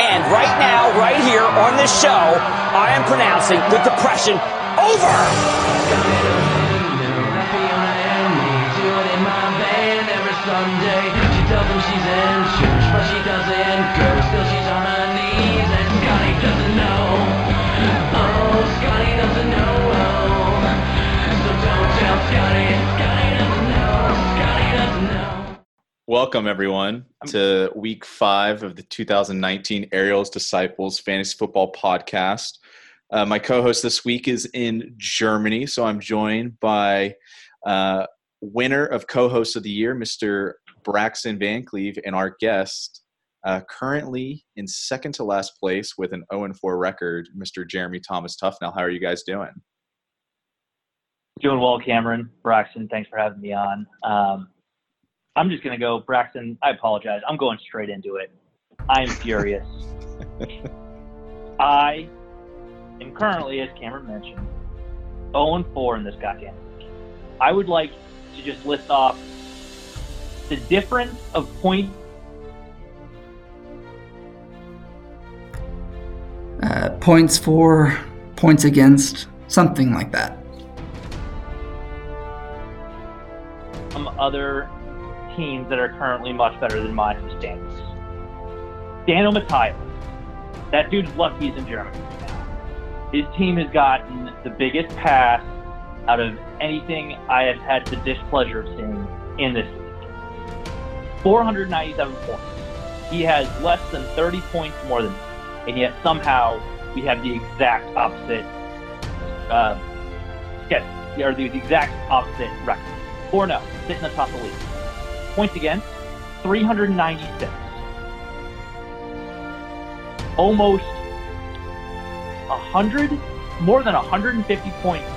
And right now, right here on this show, I am pronouncing the depression over. Welcome, everyone, to week five of the 2019 Ariel's Disciples Fantasy Football Podcast. Uh, my co host this week is in Germany, so I'm joined by uh, winner of co host of the year, Mr. Braxton Van Cleve, and our guest, uh, currently in second to last place with an 0 4 record, Mr. Jeremy Thomas Tufnell. How are you guys doing? Doing well, Cameron. Braxton, thanks for having me on. Um, I'm just going to go, Braxton, I apologize. I'm going straight into it. I am furious. I am currently, as Cameron mentioned, 0 4 in this goddamn league. I would like to just list off the difference of point uh, points for, points against, something like that. from other teams that are currently much better than mine in. Daniel Mattias. That dude's lucky he's in Germany. His team has gotten the biggest pass out of anything I have had the displeasure of seeing in this league. 497 points. He has less than 30 points more than me, and yet somehow we have the exact opposite uh, schedule, the exact opposite record. 4 0, sitting atop the league. Points against, 396. Almost 100, more than 150 points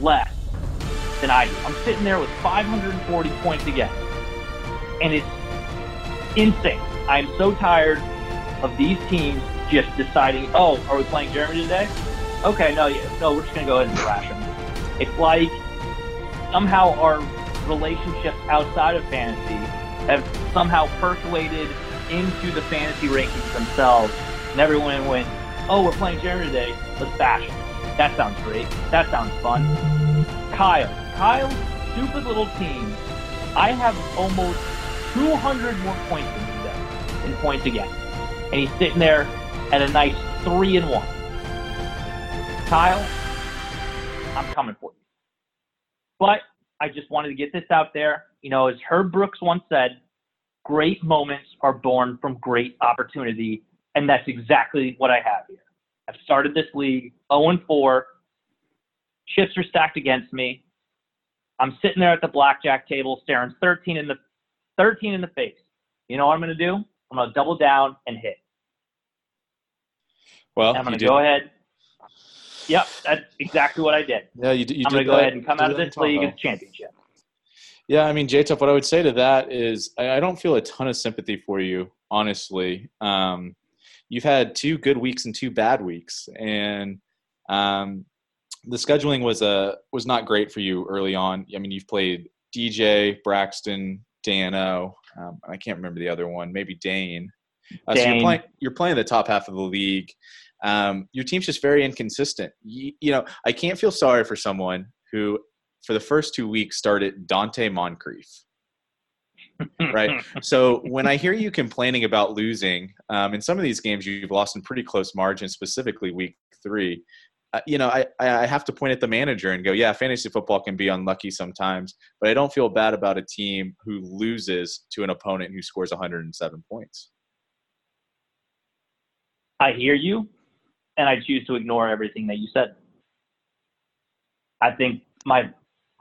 less than I do. I'm sitting there with 540 points against. And it's insane. I'm so tired of these teams just deciding, oh, are we playing Germany today? Okay, no, yeah, no, we're just going to go ahead and thrash them. It's like somehow our relationships outside of fantasy have somehow percolated into the fantasy rankings themselves. And everyone went, oh, we're playing Jeremy today. Let's bash them. That sounds great. That sounds fun. Kyle. Kyle's stupid little team. I have almost 200 more points than he does in points again. And he's sitting there at a nice 3 and 1. Kyle, I'm coming for you. But I just wanted to get this out there. You know, as Herb Brooks once said, great moments are born from great opportunity. And that's exactly what I have here. I've started this league 0 4. Chips are stacked against me. I'm sitting there at the blackjack table staring 13 in the 13 in the face. You know what I'm going to do? I'm going to double down and hit. Well, And I'm going to go ahead. Yep, that's exactly what I did. Yeah, you, you I'm did going to go ahead and come out of this league as championship. Yeah, I mean, J Tuff, what I would say to that is I, I don't feel a ton of sympathy for you, honestly. Um, you've had two good weeks and two bad weeks, and um, the scheduling was uh, was not great for you early on. I mean, you've played DJ, Braxton, Dano, um, I can't remember the other one, maybe Dane. Uh, so you're playing you're playing the top half of the league. Um, your team's just very inconsistent. You, you know, I can't feel sorry for someone who, for the first two weeks, started Donte Moncrief. right. So when I hear you complaining about losing um, in some of these games, you've lost in pretty close margins, specifically week three. Uh, you know, I, I have to point at the manager and go, yeah, fantasy football can be unlucky sometimes, but I don't feel bad about a team who loses to an opponent who scores 107 points. I hear you, and I choose to ignore everything that you said. I think my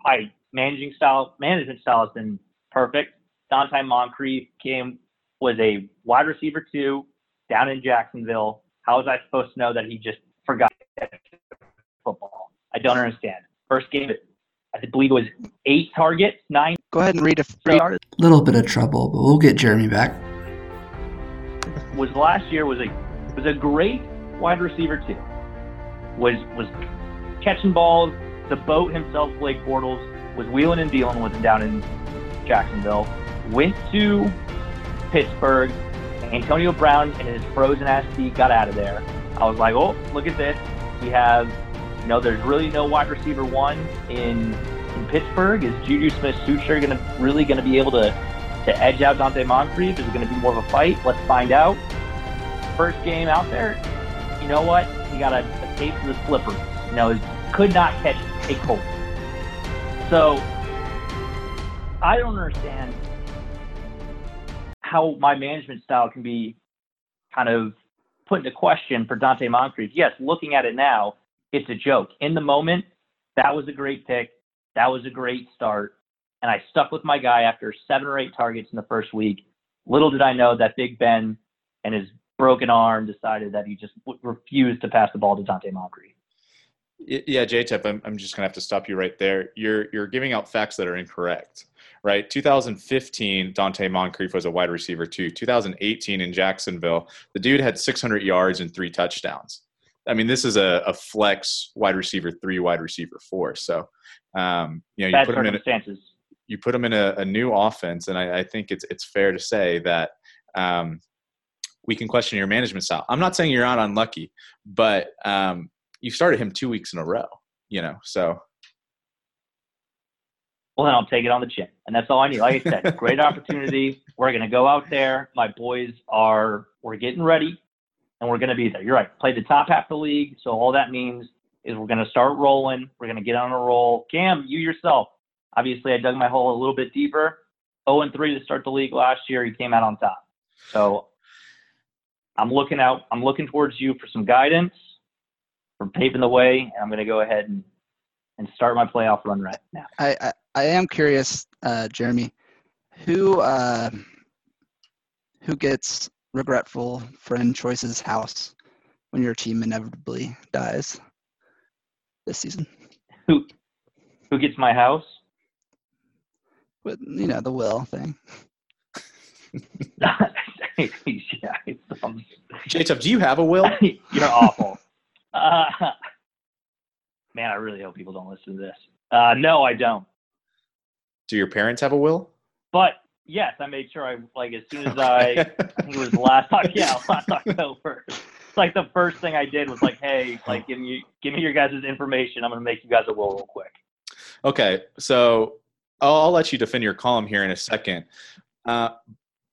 my managing style management style has been perfect. Donte Moncrief came was a wide receiver too down in Jacksonville. How was I supposed to know that he just forgot football? I don't understand. First game, I believe it was eight targets, nine. Go ahead and read a free article. Little bit of trouble, but we'll get Jeremy back. Was last year was a was a great wide receiver too. Was was catching balls. The boat himself, Blake Bortles, was wheeling and dealing with him down in Jacksonville. Went to Pittsburgh Antonio Brown and his frozen ass feet got out of there. I was like, oh, look at this. We have, you know, there's really no wide receiver one in in Pittsburgh. Is Juju Smith-Schuster going to really going to be able to to edge out Donte Moncrief? Is it going to be more of a fight? Let's find out. First game out there, you know what? He got a, a taste of the slippery. You know, he could not catch a cold. So I don't understand how my management style can be kind of put into question for Donte Moncrief. Yes, looking at it now, it's a joke. In the moment, that was a great pick. That was a great start. And I stuck with my guy after seven or eight targets in the first week. Little did I know that Big Ben and his broken arm decided that he just w- refused to pass the ball to Donte Moncrief. Yeah, JTEP, I'm, I'm just gonna have to stop you right there. You're you're giving out facts that are incorrect, right? 2015, Donte Moncrief was a wide receiver too. 2018 in Jacksonville, the dude had 600 yards and three touchdowns. I mean, this is a, a flex wide receiver three, wide receiver four. So, um, you know, you Bad put him in a, circumstances. you put him in a, a new offense, and I, I think it's it's fair to say that um, we can question your management style. I'm not saying you're not unlucky, but um, you started him two weeks in a row. You know, so well, then I'll take it on the chin. And that's all I need. Like I said, great opportunity. We're going to go out there. My boys are, we're getting ready and we're going to be there. You're right. Play the top half of the league. So all that means is we're going to start rolling. We're going to get on a roll. Cam, you yourself, obviously I dug my hole a little bit deeper. 0 and 3 to start the league last year. He came out on top. So I'm looking out. I'm looking towards you for some guidance, for paving the way. And I'm going to go ahead and, and start my playoff run right now. I, I, I am curious, uh, Jeremy, who uh, who gets regretful friend choices house when your team inevitably dies this season? Who who gets my house? With you know the will thing. yeah, it's, um, JTEP, do you have a will? you're awful. Uh, man, I really hope people don't listen to this. Uh, no, I don't. Do your parents have a will? But yes, I made sure I like as soon as I, I think it was last yeah last October. It's like the first thing I did was like, hey, like give me give me your guys' information. I'm gonna make you guys a will real quick. Okay, so I'll, I'll let you defend your column here in a second. Uh,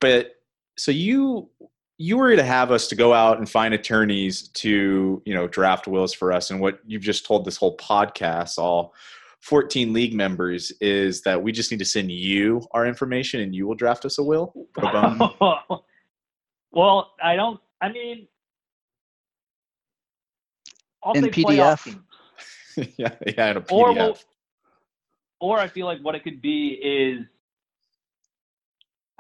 but so you you were to have us to go out and find attorneys to you know draft wills for us, and what you've just told this whole podcast, all 14 league members, is that we just need to send you our information, and you will draft us a will. pro bono? well, I don't. I mean, I'll In PDF. yeah, yeah, in a PDF. we'll- or I feel like what it could be is,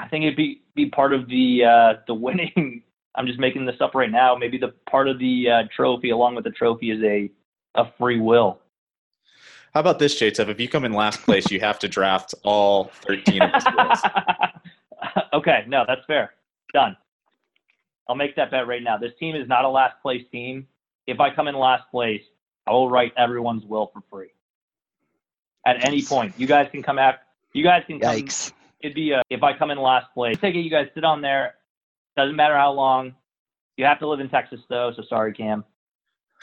I think it'd be be part of the uh, the winning. I'm just making this up right now. Maybe the part of the uh, trophy, along with the trophy, is a a free will. How about this, JTEP? If you come in last place, you have to draft all 13 of his wills. okay, no, that's fair. Done. I'll make that bet right now. This team is not a last place team. If I come in last place, I will write everyone's will for free. At any point, you guys can come out. You guys can come. Yikes! It'd be a, if I come in last place. Take it. You guys sit on there. Doesn't matter how long. You have to live in Texas though, so sorry, Cam.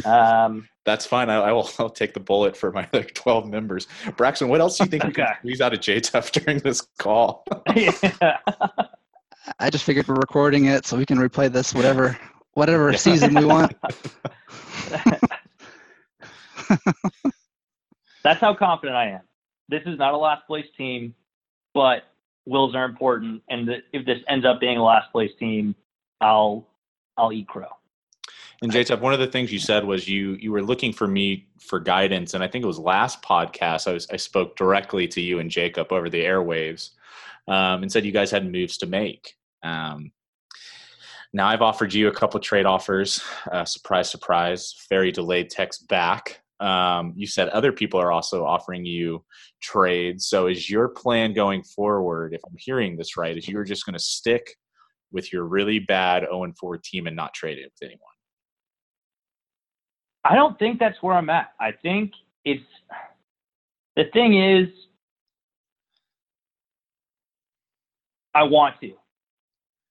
Um, That's fine. I, I will. I'll take the bullet for my other 12 members. Braxton, what else do you think we can Okay. squeeze out of JTEF during this call? yeah. I just figured we're recording it so we can replay this whatever whatever season we want. That's how confident I am. This is not a last place team, but wills are important. And th- if this ends up being a last place team, I'll I'll eat crow. And JTEP, one of the things you said was you you were looking for me for guidance, and I think it was last podcast I was I spoke directly to you and Jacob over the airwaves, um, and said you guys had moves to make. Um, now I've offered you a couple trade offers. Uh, surprise, surprise! Very delayed text back. Um, you said other people are also offering you trades. So is your plan going forward? If I'm hearing this right, is you're just going to stick with your really bad 0 4 team and not trade it with anyone? I don't think that's where I'm at. I think it's the thing is I want to.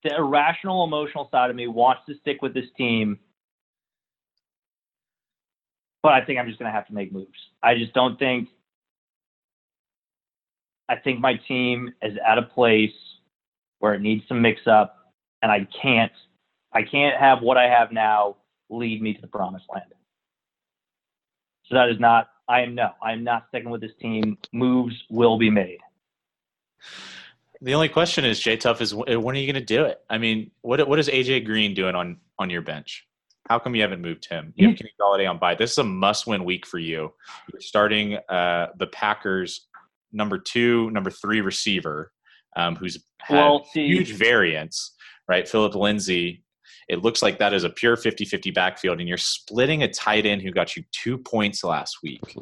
the irrational, emotional side of me wants to stick with this team, but I think I'm just going to have to make moves. I just don't think. I think my team is at a place where it needs some mix up, and I can't. I can't have what I have now lead me to the promised land. So that is not. I am no. I am not sticking with this team. Moves will be made. The only question is, J Tuff, is when are you going to do it? I mean, what what is AJ Green doing on on your bench? How come you haven't moved him? You have Kenny Golladay on bye. This is a must-win week for you. You're starting uh, the Packers' number two, number three receiver, um, who's had Well, huge variance, right? Phillip Lindsay. It looks like that is a pure 50-50 backfield, and you're splitting a tight end who got you two points last week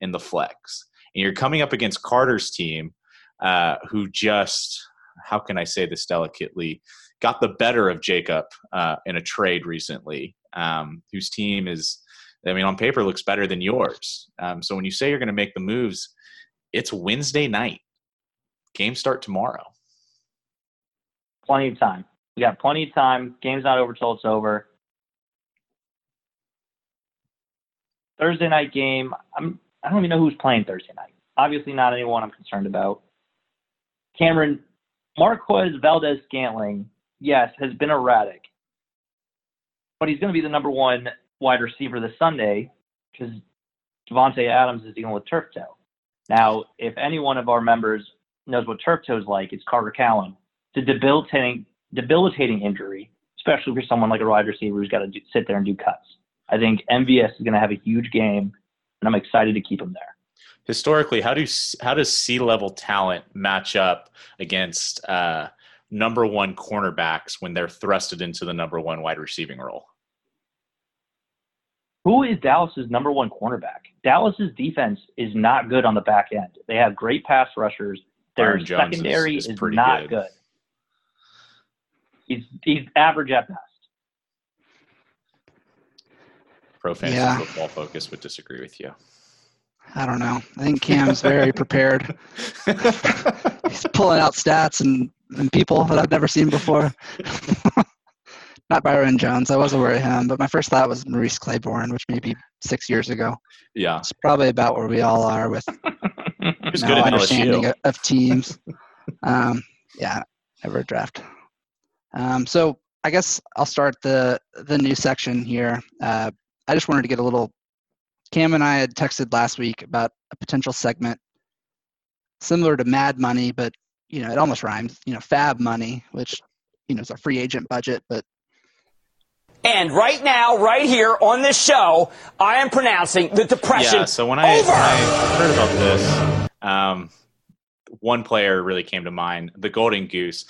in the flex, and you're coming up against Carter's team, uh, who just how can I say this delicately got the better of Jacob uh, in a trade recently, um, whose team is, I mean, on paper looks better than yours. Um, so when you say you're going to make the moves, it's Wednesday night. Games start tomorrow. Plenty of time. We got plenty of time. Game's not over till it's over. Thursday night game. I'm. I don't even know who's playing Thursday night. Obviously, not anyone I'm concerned about. Cameron, Marquez Valdes-Scantling, yes, has been erratic, but he's going to be the number one wide receiver this Sunday because Davante Adams is dealing with turf toe. Now, if any one of our members knows what turf toe is like, it's Carter Cowan. It's a debilitating, debilitating injury, especially for someone like a wide receiver who's got to sit there and do cuts. I think MVS is going to have a huge game, and I'm excited to keep him there. Historically, how do how does sea level talent match up against uh, number one cornerbacks when they're thrusted into the number one wide receiving role? Who is Dallas's number one cornerback? Dallas's defense is not good on the back end. They have great pass rushers. Their Byron Jones is- secondary is is, pretty not good. good. He's he's average at best. Pro fantasy Yeah. football focus would disagree with you. I don't know. I think Cam's very prepared. He's pulling out stats and, and people that I've never seen before. Not Byron Jones. I was aware of him, but my first thought was Morris Claiborne, which maybe six years ago. yeah, It's probably about where we all are with he was no good understanding LSU. of, of teams. um, yeah, never draft. Um, so I guess I'll start the the new section here. Uh, I just wanted to get a little. Cam and I had texted last week about a potential segment similar to Mad Money, but you know it almost rhymes. You know, Fab Money, which you know is a free agent budget, but And right now, right here on this show, I am pronouncing the depression Yeah, so when I, over. when I heard about this, um, one player really came to mind, the Golden Goose.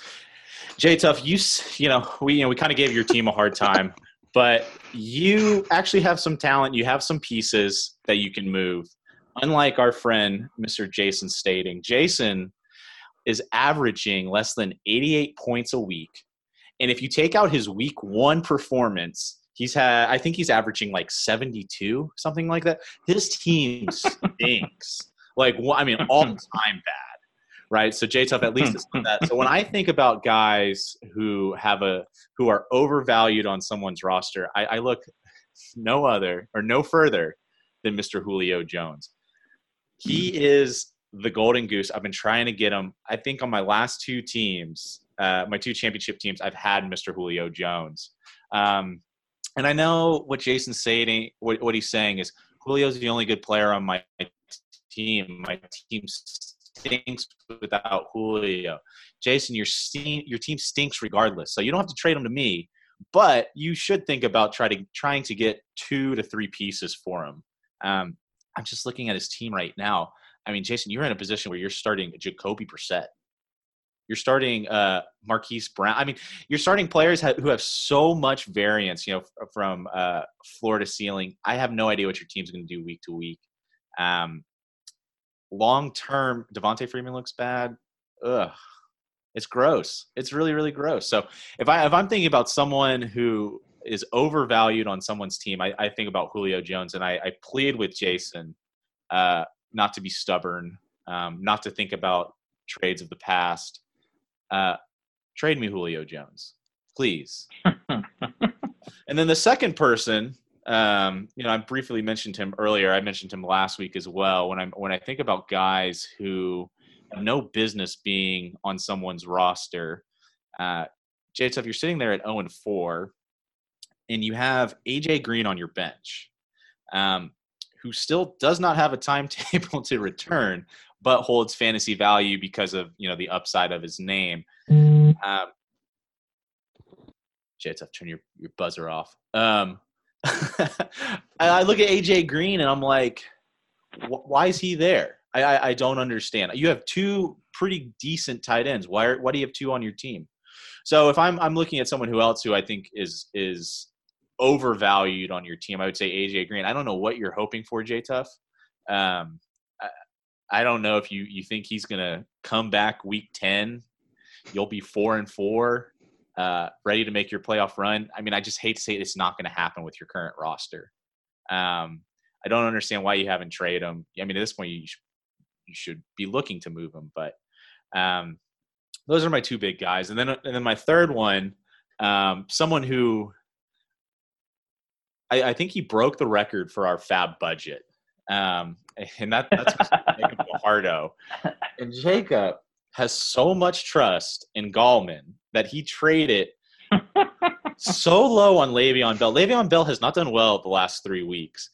Jay Tuff, you you know we you know we kind of gave your team a hard time, but you actually have some talent. You have some pieces that you can move. Unlike our friend Mr. Jason stating, Jason is averaging less than 88 points a week. And if you take out his week one performance, he's had, I think he's averaging like 72, something like that. His team stinks. like, I mean, all the time bad, right? So J Tuff at least is not that. So when I think about guys who have a, who are overvalued on someone's roster, I, I look no other or no further than Mr. Julio Jones. He is the golden goose. I've been trying to get him. I think on my last two teams, uh, my two championship teams, I've had Mr. Julio Jones. Um, and I know what Jason's saying. What, what he's saying is Julio's the only good player on my team. My team stinks without Julio. Jason, your steam, your team stinks regardless. So you don't have to trade him to me, but you should think about try to, trying to get two to three pieces for him. Um, I'm just looking at his team right now. I mean, Jason, you're in a position where you're starting Jacoby Brissett. You're starting uh, Marquise Brown. I mean, you're starting players who have so much variance, you know, from uh, floor to ceiling. I have no idea what your team's going to do week to week. Um, long term, Devonta Freeman looks bad. Ugh, it's gross. It's really, really gross. So if I if I'm thinking about someone who is overvalued on someone's team, I, I think about Julio Jones, and I, I plead with Jason uh, not to be stubborn, um, not to think about trades of the past. Uh, trade me Julio Jones. please. and then the second person, um, you know, I briefly mentioned him earlier. I mentioned him last week as well. When I'm when I think about guys who have no business being on someone's roster, uh, Jay, so if you're sitting there at 0 and 4, and you have AJ Green on your bench, um, who still does not have a timetable to return, but holds fantasy value because of you know the upside of his name. Um, Jay, it's turn your, your buzzer off. Um, I, I look at AJ Green and I'm like, wh- why is he there? I, I, I don't understand. You have two pretty decent tight ends. Why are, why do you have two on your team? So if I'm I'm looking at someone who else who I think is is overvalued on your team, I would say AJ Green. I don't know what you're hoping for, J Tuff. Um, I, I don't know if you you think he's gonna come back week ten. You'll be four and four, uh, ready to make your playoff run. I mean, I just hate to say it, it's not going to happen with your current roster. Um, I don't understand why you haven't traded him. I mean, at this point, you should, you should be looking to move him, but um, those are my two big guys. And then and then my third one, um, someone who I, I, think he broke the record for our fab budget. Um, and that, that's Jacob Fajardo. And Jacob has so much trust in Gallman that he traded so low on Le'Veon Bell. Le'Veon Bell has not done well the last three weeks.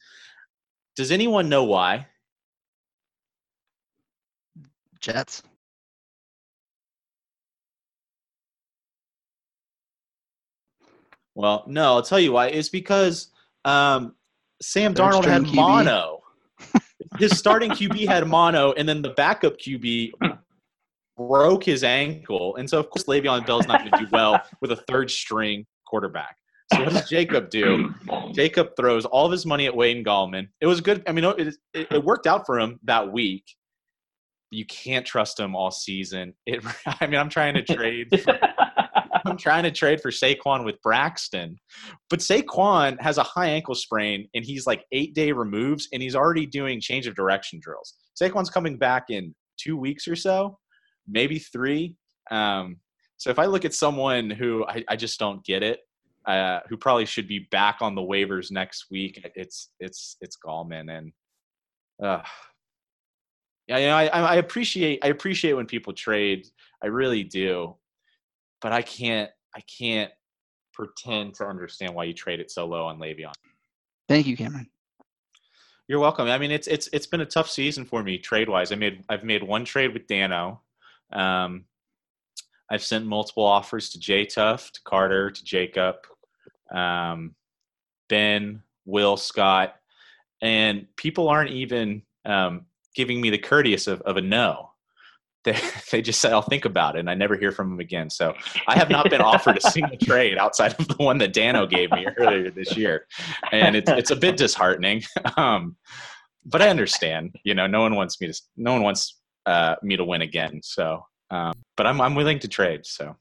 Does anyone know why? Jets. Well, no, I'll tell you why. It's because um, Sam Third Darnold had QB. mono. his starting QB had mono, and then the backup QB broke his ankle, and so of course Le'Veon Bell's not going to do well with a third string quarterback. So what does Jacob do? Jacob throws all of his money at Wayne Gallman. It was good. I mean, it, it, it worked out for him that week. You can't trust him all season. It, I mean, I'm trying to trade. I'm trying to trade for Saquon with Braxton, but Saquon has a high ankle sprain and he's like eight day removes and he's already doing change of direction drills. Saquon's coming back in two weeks or so, maybe three. Um, so if I look at someone who I, I just don't get it, uh, who probably should be back on the waivers next week, it's it's it's Gallman and. Uh, yeah, you know, I, I appreciate I appreciate when people trade. I really do but I can't I can't pretend to understand why you trade it so low on Le'Veon. Thank you, Cameron. You're welcome. I mean, it's it's it's been a tough season for me trade wise. I made I've made one trade with Dano. Um, I've sent multiple offers to Jay Tuff, to Carter, to Jacob, um, Ben, Will, Scott, and people aren't even um, giving me the courteous of, of a no they, they just say, I'll think about it. And I never hear from them again. So I have not been offered a single trade outside of the one that Dano gave me earlier this year. And it's, it's a bit disheartening. Um, but I understand, you know, no one wants me to, no one wants uh, me to win again. So, um, but I'm, I'm willing to trade. So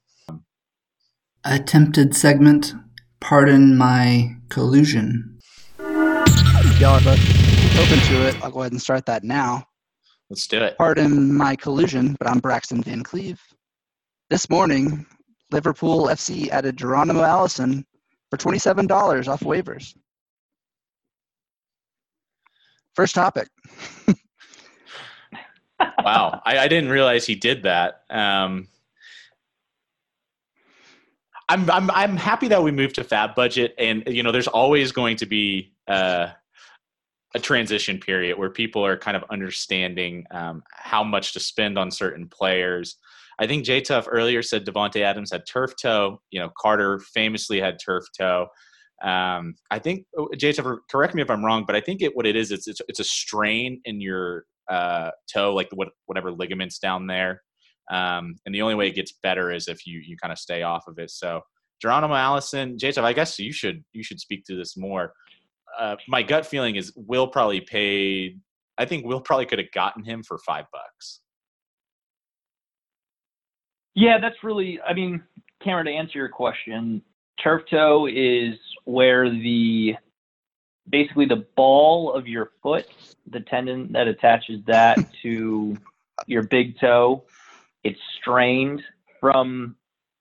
Attempted segment. Pardon my collusion. Y'all are both open to it. I'll go ahead and start that now. Let's do it. Pardon my collusion, but I'm Braxton Van Cleve. This morning, Liverpool FC added Geronimo Allison for $27 off waivers. First topic. wow. I, I didn't realize he did that. Um, I'm, I'm, I'm happy that we moved to fab budget and, you know, there's always going to be, uh, a transition period where people are kind of understanding um, how much to spend on certain players. I think J Tuff earlier said Davante Adams had turf toe. You know, Carter famously had turf toe. Um, I think J Tuff, correct me if I'm wrong, but I think it what it is it's it's, it's a strain in your uh, toe, like what, whatever ligaments down there. Um, and the only way it gets better is if you you kind of stay off of it. So Geronimo Allison, J Tuff, I guess you should you should speak to this more uh, my gut feeling is Will probably paid. I think Will probably could have gotten him for five bucks. Yeah, that's really. I mean, Cameron, to answer your question, turf toe is where the basically the ball of your foot, the tendon that attaches that to your big toe, it's strained from.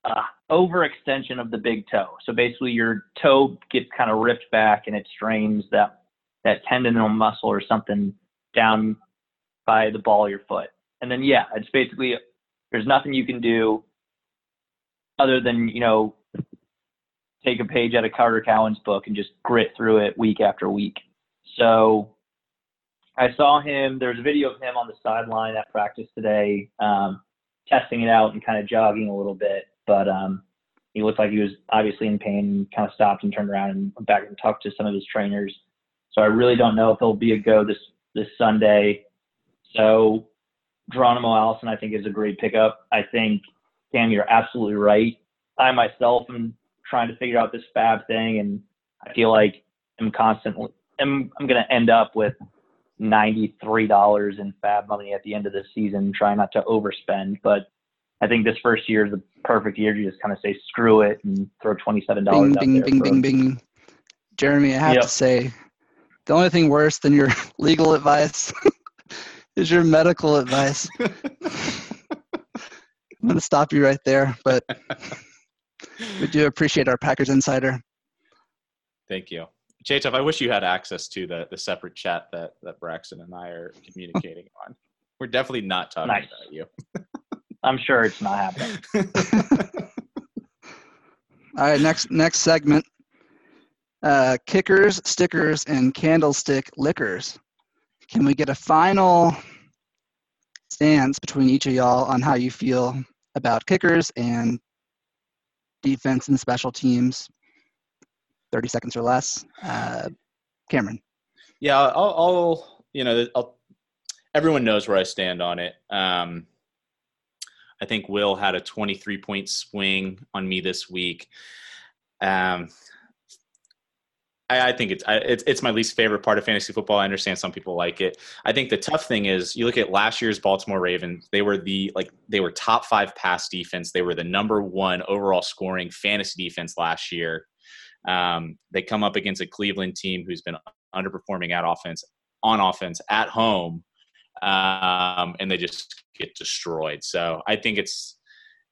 Uh, overextension of the big toe. So basically, your toe gets kind of ripped back and it strains that that tendon or muscle or something down by the ball of your foot. And then yeah, it's basically there's nothing you can do other than you know take a page out of Carter Cowan's book and just grit through it week after week. So I saw him. There's a video of him on the sideline at practice today, um, testing it out and kind of jogging a little bit. But um, he looked like he was obviously in pain. Kind of stopped and turned around and went back and talked to some of his trainers. So I really don't know if he'll be a go this this Sunday. So Geronimo Allison, I think, is a great pickup. I think Cam, you're absolutely right. I myself am trying to figure out this fab thing, and I feel like I'm constantly I'm I'm gonna end up with ninety three dollars in fab money at the end of the season, trying not to overspend. But I think this first year is the perfect year to just kind of say screw it and throw twenty seven dollars Bing, out bing, bing, bing, bing. Jeremy, I have Yep. to say, the only thing worse than your legal advice is your medical advice. I'm going to stop you right there, but we do appreciate our Packers insider. Thank you. Chaytov, I wish you had access to the, the separate chat that, that Braxton and I are communicating on. We're definitely not talking Nice. about you. I'm sure it's not happening. All right, next next segment. Uh, kickers, stickers, and candlestick liquors. Can we get a final stance between each of y'all on how you feel about kickers and defense and special teams? 30 seconds or less. Uh, Cameron. Yeah, I'll, I'll you know, I'll, everyone knows where I stand on it. Um, I think Will had a 23 point swing on me this week. Um, I, I think it's, I, it's it's my least favorite part of fantasy football. I understand some people like it. I think the tough thing is you look at last year's Baltimore Ravens. They were the like they were top five pass defense. They were the number one overall scoring fantasy defense last year. Um, they come up against a Cleveland team who's been underperforming at offense on offense at home, um, and they just get destroyed. So I think it's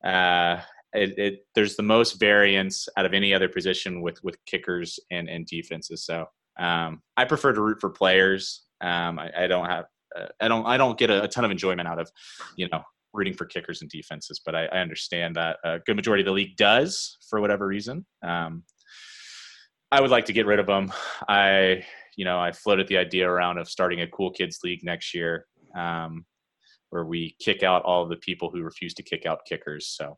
uh, it, it, there's the most variance out of any other position with with kickers and and defenses. So um, I prefer to root for players. Um, I, I don't have uh, I don't I don't get a, a ton of enjoyment out of you know rooting for kickers and defenses, but I, I understand that a good majority of the league does for whatever reason. Um, I would like to get rid of them. I, you know, I floated the idea around of starting a cool kids league next year, um, where we kick out all of the people who refuse to kick out kickers. So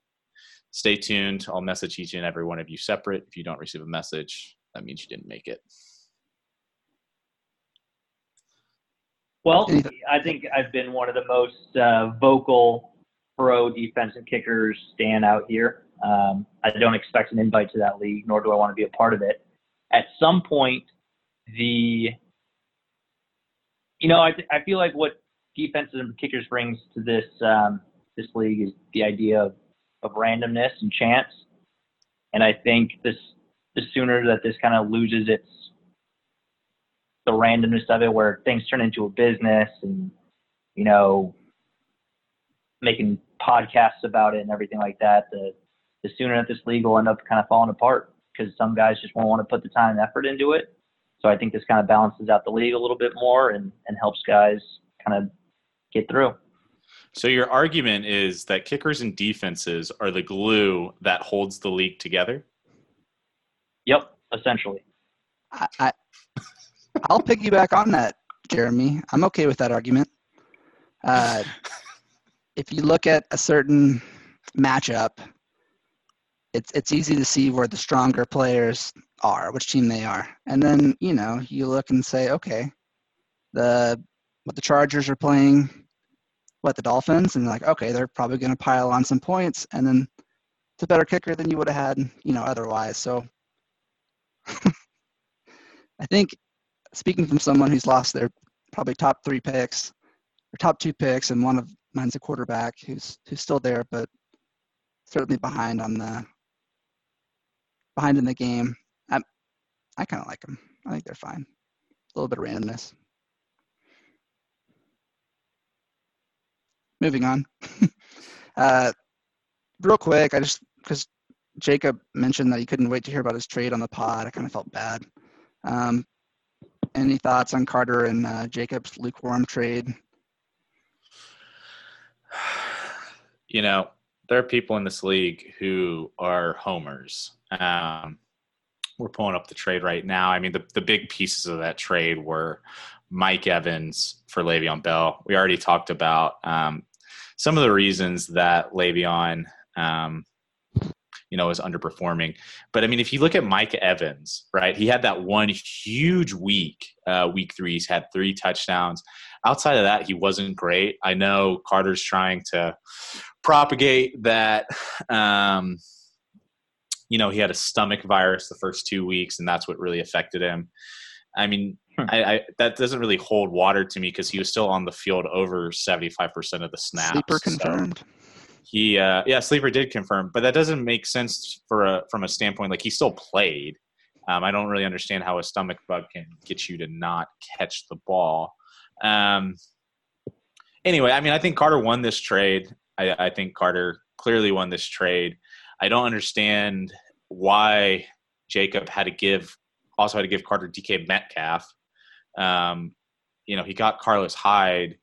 stay tuned. I'll message each and every one of you separate. If you don't receive a message, that means you didn't make it. Well, I think I've been one of the most uh, vocal pro defensive kickers stand out here. Um, I don't expect an invite to that league, nor do I want to be a part of it. At some point, the you know, I, th- I feel like what defenses and kickers brings to this um, this league is the idea of, of randomness and chance. And I think this the sooner that this kind of loses its the randomness of it where things turn into a business and you know making podcasts about it and everything like that the the sooner that this league will end up kind of falling apart because some guys just won't want to put the time and effort into it so i think this kind of balances out the league a little bit more and and helps guys kind of get through So your argument is that kickers and defenses are the glue that holds the league together. yep essentially I, I, I'll piggyback on that, Jeremy. I'm okay with that argument. Uh, if you look at a certain matchup, it's it's easy to see where the stronger players are, which team they are, and then you know you look and say, okay, the what the Chargers are playing, what the Dolphins, and like, okay, they're probably going to pile on some points, and then it's a better kicker than you would have had, you know, otherwise. So I think speaking from someone who's lost their probably top three picks or top two picks, and one of mine's a quarterback who's who's still there, but certainly behind on the behind in the game. I I kind of like them. I think they're fine. A little bit of randomness. Moving on. uh, real quick, I just because Jacob mentioned that he couldn't wait to hear about his trade on the pod. I kind of felt bad. Um, any thoughts on Carter and uh, Jacob's lukewarm trade? You know, there are people in this league who are homers. Um, we're pulling up the trade right now. I mean, the, the big pieces of that trade were Mike Evans for Le'Veon Bell. We already talked about um, some of the reasons that Le'Veon, um, you know, is underperforming. But I mean, if you look at Mike Evans, right, he had that one huge week, uh, week three. He's had three touchdowns. Outside of that, he wasn't great. I know Carter's trying to propagate that. Um, you know, he had a stomach virus the first two weeks, and that's what really affected him. I mean. I, I that doesn't really hold water to me because he was still on the field over seventy five percent of the snaps. Sleeper So confirmed. he, uh, yeah, sleeper did confirm, but that doesn't make sense for a from a standpoint like he still played. Um, I don't really understand how a stomach bug can get you to not catch the ball. Um, anyway, I mean, I think Carter won this trade. I, I think Carter clearly won this trade. I don't understand why Jacob had to give also had to give Carter DK Metcalf. Um, you know, he got Carlos Hyde.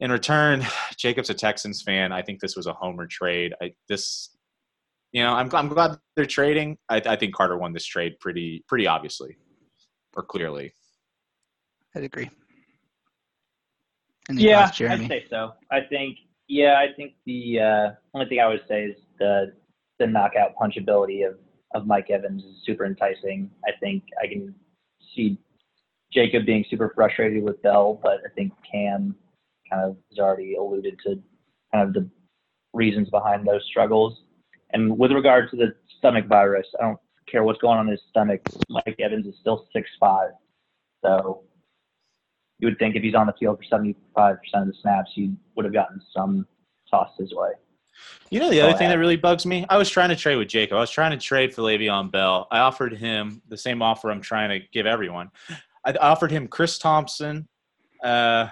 In return, Jacob's a Texans fan. I think this was a homer trade. I this, you know, I'm I'm glad they're trading. I, I think Carter won this trade pretty pretty obviously, or clearly. I'd agree. Any yeah, thoughts, I'd say so. I think yeah, I think the uh, only thing I would say is the the knockout punchability of of Mike Evans is super enticing. I think I can see Jacob being super frustrated with Bell, but I think Cam kind of has already alluded to kind of the reasons behind those struggles. And with regard to the stomach virus, I don't care what's going on in his stomach. Mike Evans is still six five, so you would think if he's on the field for seventy five percent of the snaps, he would have gotten some tossed his way. You know the other Go thing that really bugs me? I was trying to trade with Jacob. I was trying to trade for Le'Veon Bell. I offered him the same offer I'm trying to give everyone. I offered him Chris Thompson, uh,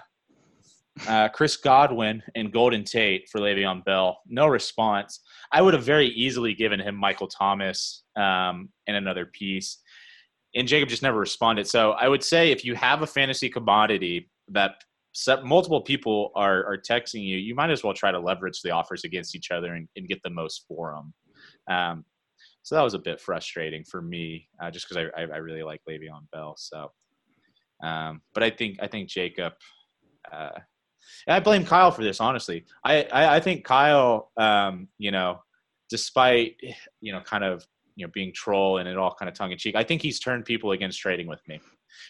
uh, Chris Godwin, and Golden Tate for Le'Veon Bell. No response. I would have very easily given him Michael Thomas um, and another piece. And Jacob just never responded. So I would say if you have a fantasy commodity that multiple people are, are texting you, you might as well try to leverage the offers against each other and, and get the most for them. Um, so that was a bit frustrating for me, uh, just because I, I, I really like Le'Veon Bell. So, um, but I think I think Jacob. Uh, I blame Kyle for this. Honestly, I I, I think Kyle, um, you know, despite you know kind of you know being troll and it all kind of tongue in cheek, I think he's turned people against trading with me.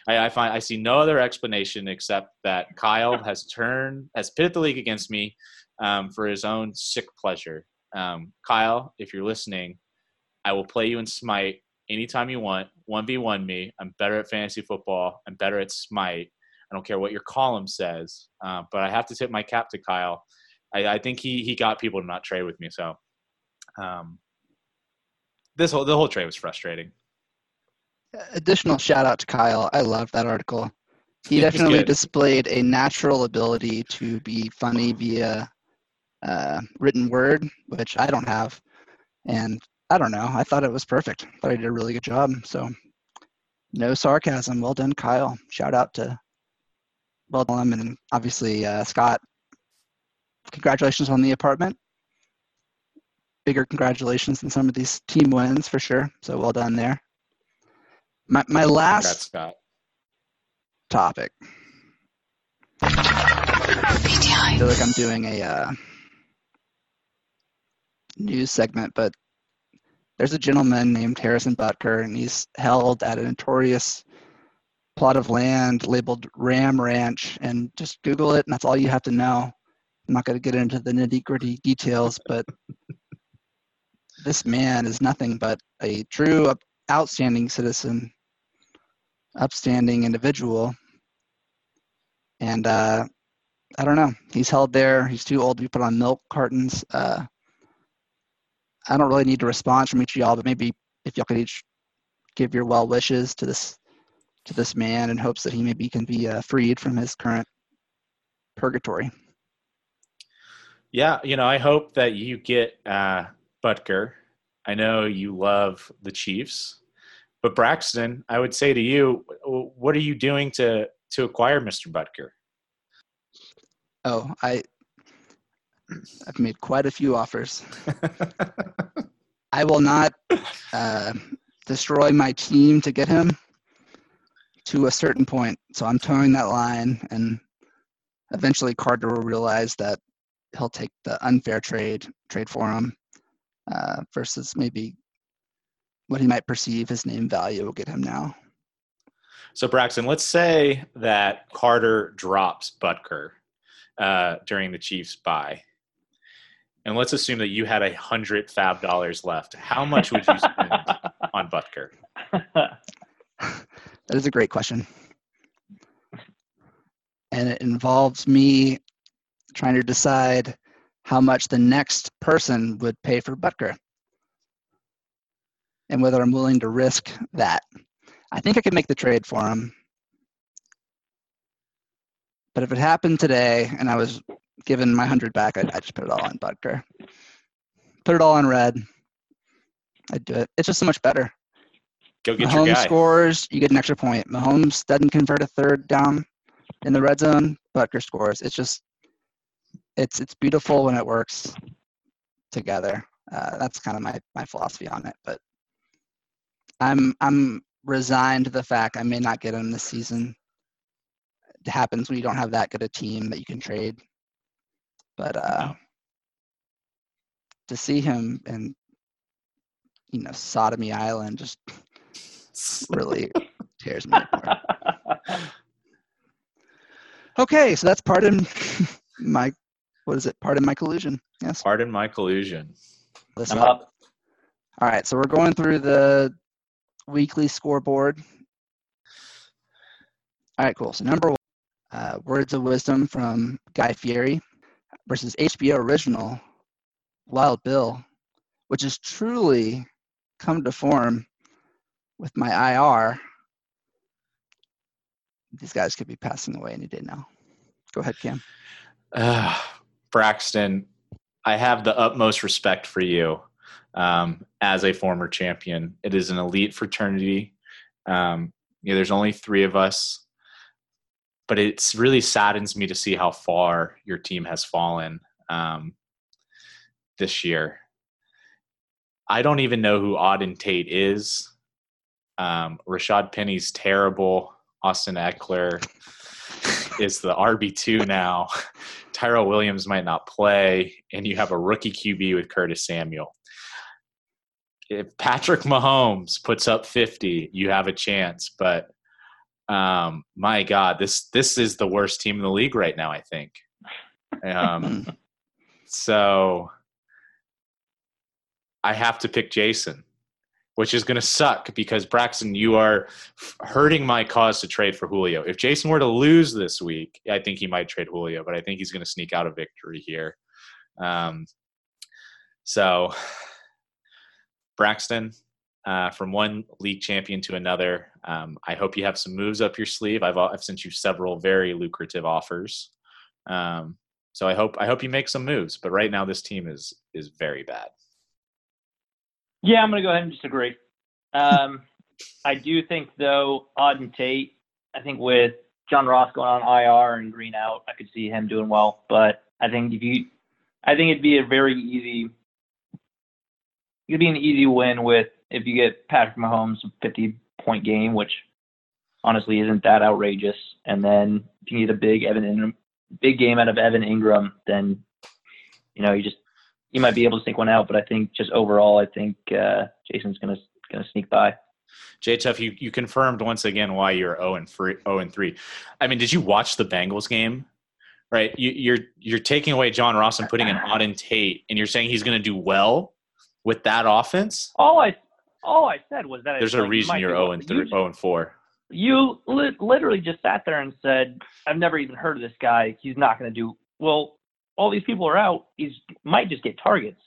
I, I find I see no other explanation except that Kyle has turned has pitted the league against me um, for his own sick pleasure. Um, Kyle, if you're listening, I will play you in Smite anytime you want. One v one me. I'm better at fantasy football. I'm better at Smite. I don't care what your column says, uh, but I have to tip my cap to Kyle. I, I think he he got people to not trade with me. So um, this whole the whole trade was frustrating. Additional shout out to Kyle. I love that article. He It definitely displayed a natural ability to be funny via uh, written word, which I don't have. And I don't know. I thought it was perfect. thought I did a really good job. So no sarcasm. Well done, Kyle. Shout out to well done, and obviously uh, Scott. Congratulations on the apartment. Bigger congratulations than some of these team wins for sure. So well done there. My my last Congrats, Scott. topic. I feel like I'm doing a uh, news segment, but there's a gentleman named Harrison Butker, and he's held at a notorious plot of land labeled Ram Ranch. And just Google it, and that's all you have to know. I'm not going to get into the nitty gritty details, but this man is nothing but a true, outstanding citizen, upstanding individual. And uh, I don't know. He's held there. He's too old to be put on milk cartons. Uh, I don't really need a response from each of y'all, but maybe if y'all could each give your well wishes to this to this man in hopes that he maybe can be uh, freed from his current purgatory. Yeah, you know, I hope that you get uh, Butker I know you love the Chiefs, but Braxton, I would say to you, what are you doing to to acquire Mr. Butker? Oh, I I've made quite a few offers. I will not uh, destroy my team to get him to a certain point. So I'm towing that line, and eventually Carter will realize that he'll take the unfair trade trade for him uh, versus maybe what he might perceive his name value will get him now. So Braxton, let's say that Carter drops Butker uh, during the Chiefs bye, and let's assume that you had a hundred fab dollars left. How much would you spend on Butker? That is a great question. And it involves me trying to decide how much the next person would pay for Butker and whether I'm willing to risk that. I think I could make the trade for him. But if it happened today and I was given my 100 back, I'd, I'd just put it all on Butker. Put it all on red. I'd do it. It's just so much better. Go get your Mahomes guy. scores, you get an extra point. Mahomes doesn't convert a third down in the red zone, Butker scores. It's just, it's it's beautiful when it works together. Uh, that's kind of my my philosophy on it. But I'm I'm resigned to the fact I may not get him this season. It happens when you don't have that good a team that you can trade. But uh, to see him in, you know sodomy island just really tears me apart. Okay, so that's pardon my what is it? Pardon my collusion. Yes. Pardon my collusion. Listen I'm up. All right, so we're going through the weekly scoreboard. All right, cool. So number one, uh, words of wisdom from Guy Fieri versus HBO original Wild Bill, which has truly come to form with my IR. These guys could be passing away any day now. Go ahead, Cam. Uh, Braxton, I have the utmost respect for you um, as a former champion. It is an elite fraternity. Um, you know, there's only three of us, but it's really saddens me to see how far your team has fallen um, this year. I don't even know who Auden Tate is. Um, Rashaad Penny's terrible. Austin Ekeler is the RB2 now. Tyrell Williams might not play, and you have a rookie QB with Curtis Samuel. If Patrick Mahomes puts up 50, you have a chance. But um, my God, this this is the worst team in the league right now. I think. Um, so I have to pick Jason, which is going to suck because Braxton, you are hurting my cause to trade for Julio. If Jason were to lose this week, I think he might trade Julio, but I think he's going to sneak out a victory here. Um, so, Braxton, uh, from one league champion to another, um, I hope you have some moves up your sleeve. I've I've sent you several very lucrative offers. Um, so I hope I hope you make some moves. But right now, this team is is very bad. Yeah, I'm going to go ahead and disagree. Um, I do think, though, Auden Tate, I think with John Ross going on IR and Green out, I could see him doing well. But I think if you, I think it'd be a very easy, it'd be an easy win with if you get Patrick Mahomes a 50 point game, which honestly isn't that outrageous. And then if you need a big Evan Engram, big game out of Evan Engram, then you know you just you might be able to sneak one out, but I think just overall, I think uh, Jason's gonna gonna sneak by. J Tuff, you, you confirmed once again why you're 0 and 3 0 and 3. I mean, did you watch the Bengals game? Right? You, you're you're taking away John Ross and putting an odd in Auden Tate, and you're saying he's going to do well with that offense? All I all I said was that There's it's a like, reason you're do 0 well. and You 3, 0 and 4. You li- literally just sat there and said, "I've never even heard of this guy. He's not going to do well." All these people are out. He's might just get targets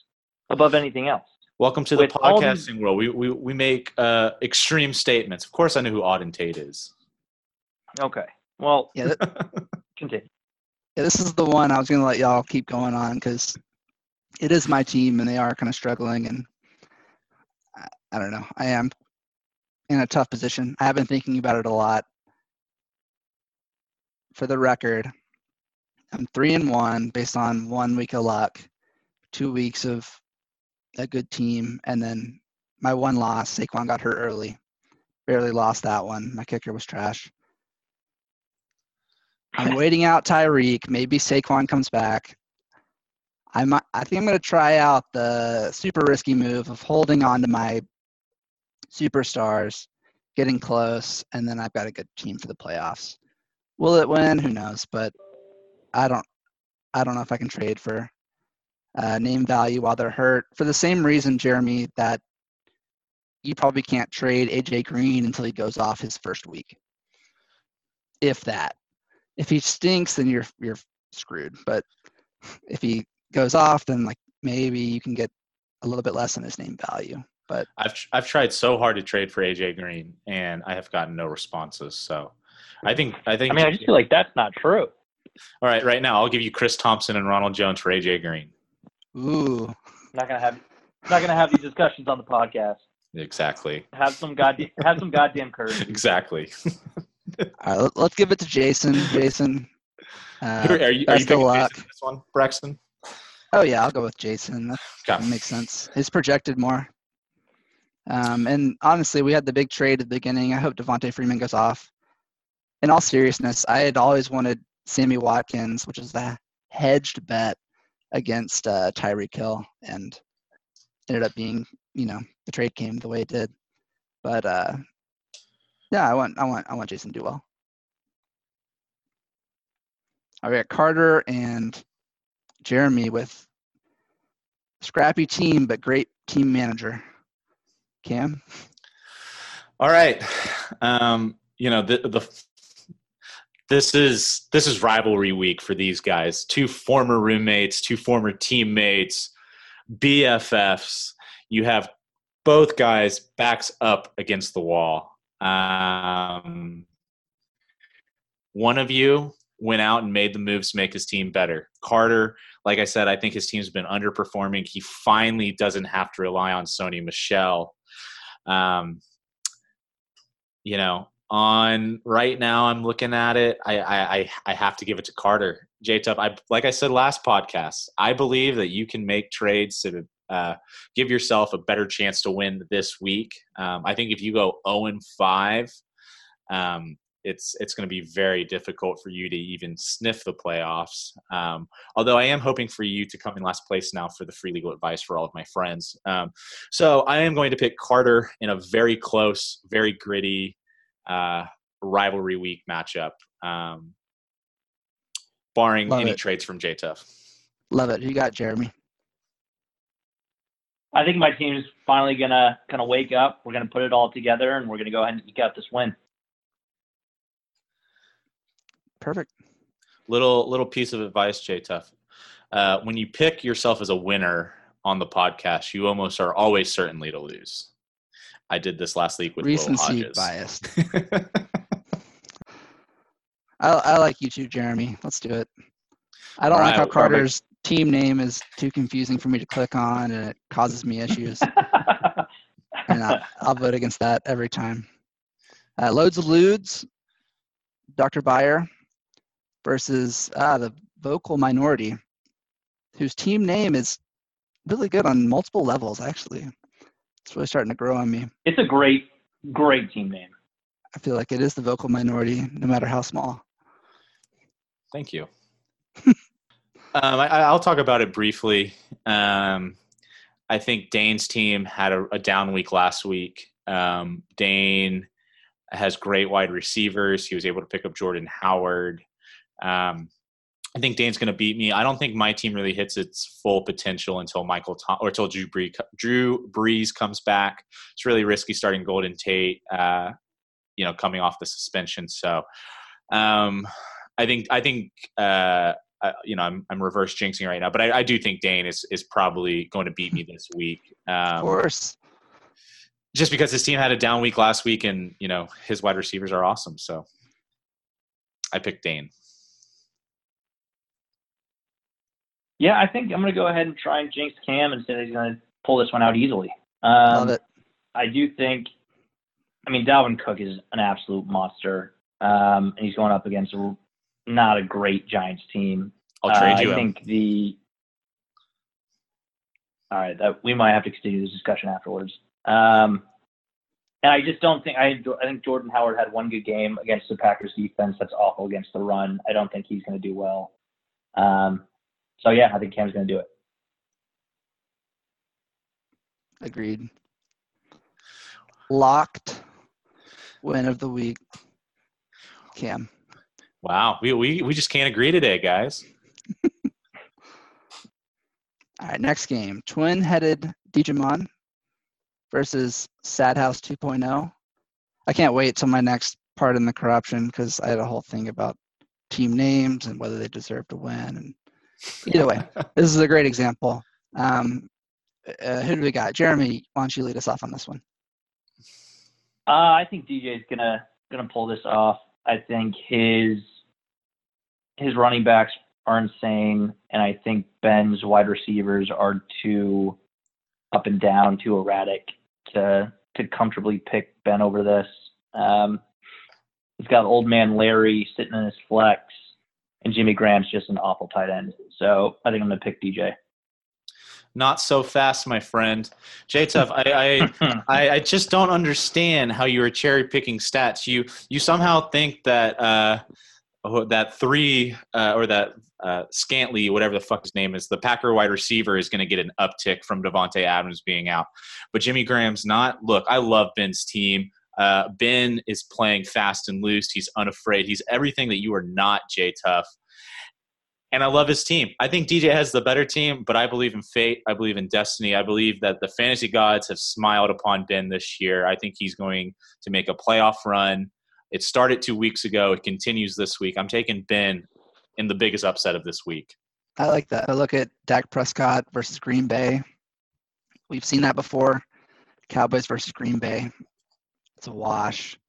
above anything else. Welcome to the With all these- podcasting world. We, we we make uh, extreme statements. Of course, I know who Auden Tate is. Okay. Well, Yeah, that, continue. yeah, this is the one I was going to let y'all keep going on because it is my team and they are kind of struggling. And I, don't know. I am in a tough position. I have been thinking about it a lot. For the record, I'm three and one based on one week of luck, two weeks of a good team, and then my one loss. Saquon got hurt early, barely lost that one. My kicker was trash. I'm waiting out Tyreek. Maybe Saquon comes back. I might, I think I'm going to try out the super risky move of holding on to my superstars, getting close, and then I've got a good team for the playoffs. Will it win? Who knows? But I don't, I don't know if I can trade for uh, name value while they're hurt. For the same reason, Jeremy, that you probably can't trade AJ Green until he goes off his first week, if that. If he stinks, then you're you're screwed. But if he goes off, then like maybe you can get a little bit less than his name value. But I've I've tried so hard to trade for AJ Green, and I have gotten no responses. So, I think I think. I mean, I just feel like that's not true. all right, right now I'll give you Chris Thompson and Ronald Jones for AJ Green. ooh, not gonna have not gonna have these discussions on the podcast. Exactly. Have some goddamn have some goddamn courage. Exactly. all right, let, let's give it to Jason. Jason, uh, are you, are you best of picking luck. Jason this one, Braxton? Oh yeah, I'll go with Jason. That, Okay. that makes sense. He's projected more. Um, and honestly, we had the big trade at the beginning. I hope Devonta Freeman goes off. In all seriousness, I had always wanted Sammy Watkins, which is the hedged bet against uh, Tyreek Hill, and ended up being, you know, the trade came the way it did. But uh, yeah, I want, I want, I want Jason to do well. All right, Carter and Jeremy with scrappy team but great team manager. Cam, All right. Um, you know, the, the this is this is rivalry week for these guys. Two former roommates, two former teammates, BFFs. You have both guys backs up against the wall. Um, one of you went out and made the moves to make his team better. Carter, like I said, I think his team's been underperforming. He finally doesn't have to rely on Sony Michel. Um, you know, on right now, I'm looking at it. I I I, have to give it to Carter. J Tuff, I like I said last podcast. I believe that you can make trades to uh, give yourself a better chance to win this week. Um, I think if you go 0 and 5, um, it's it's going to be very difficult for you to even sniff the playoffs. Um, although I am hoping for you to come in last place now for the free legal advice for all of my friends. Um, so I am going to pick Carter in a very close, very gritty uh, rivalry week matchup, um, barring Love any it. trades from J Tuff. love it. You got Jeremy. I think my team's finally gonna kind of wake up. We're gonna put it all together, and we're gonna go ahead and eke out this win. Perfect. Little little piece of advice, J Tuff. Uh, when you pick yourself as a winner on the podcast, you almost are always certainly to lose. I did this last week with Will Hodges. biased. I, I like you too, Jeremy. Let's do it. I don't All like how right, Carter's team name is too confusing for me to click on, and it causes me issues. and I'll, I'll vote against that every time. Uh, loads of lewds. Dr. Byer versus ah, the vocal minority, whose team name is really good on multiple levels. Actually, it's really starting to grow on me. it's a great, great team name. I feel like it is the vocal minority, no matter how small. Thank you. um, I, I'll talk about it briefly. Um, I think Dane's team had a, a down week last week. Um, Dane has great wide receivers. He was able to pick up Jordan Howard. Um, I think Dane's going to beat me. I don't think my team really hits its full potential until Michael Tom- or until Drew Brees, Drew Brees comes back. It's really risky starting Golden Tate, uh, you know, coming off the suspension. So, um, I think I think uh, uh, you know I'm I'm reverse jinxing right now, but I, I do think Dane is is probably going to beat me this week. Of Um, course. just because his team had a down week last week, and you know his wide receivers are awesome. So I picked Dane. Yeah, I think I'm gonna go ahead and try and jinx Cam and say that he's gonna pull this one out easily. Um, Love it. I do think, I mean, Dalvin Cook is an absolute monster, um, and he's going up against a, not a great Giants team. I'll trade Uh, you I him. think the. All right, that we might have to continue this discussion afterwards. Um, and I just don't think I. I think Jordan Howard had one good game against the Packers defense. That's awful against the run. I don't think he's going to do well. Um, so yeah, I think Cam's going to do it. Agreed. Locked win of the week. Cam. Wow, we, we we just can't agree today, guys. All right, next game. Twin headed Digimon versus Sad House 2.0. I can't wait till my next part in the corruption because I had a whole thing about team names and whether they deserve to win. And either way, this is a great example. Um, uh, who do we got? Jeremy, why don't you lead us off on this one? Uh, I think DJ's gonna gonna pull this off. I think his his running backs are insane, and I think Ben's wide receivers are too up and down, too erratic to to comfortably pick Ben over this. Um, he's got old man Larry sitting in his flex, and Jimmy Graham's just an awful tight end. So I think I'm gonna pick DJ. Not so fast, my friend. J Tuff, I, I I, I just don't understand how you are cherry picking stats. You you somehow think that uh, oh, that three uh, or that uh, Scantley, whatever the fuck his name is, the Packer wide receiver is going to get an uptick from Davante Adams being out, but Jimmy Graham's not. Look, I love Ben's team. Uh, ben is playing fast and loose. He's unafraid. He's everything that you are not, J Tuff. And I love his team. I think DJ has the better team, but I believe in fate. I believe in destiny. I believe that the fantasy gods have smiled upon Ben this year. I think he's going to make a playoff run. It started two weeks ago. It continues this week. I'm taking Ben in the biggest upset of this week. I like that. I look at Dak Prescott versus Green Bay. We've seen that before. Cowboys versus Green Bay. It's a wash.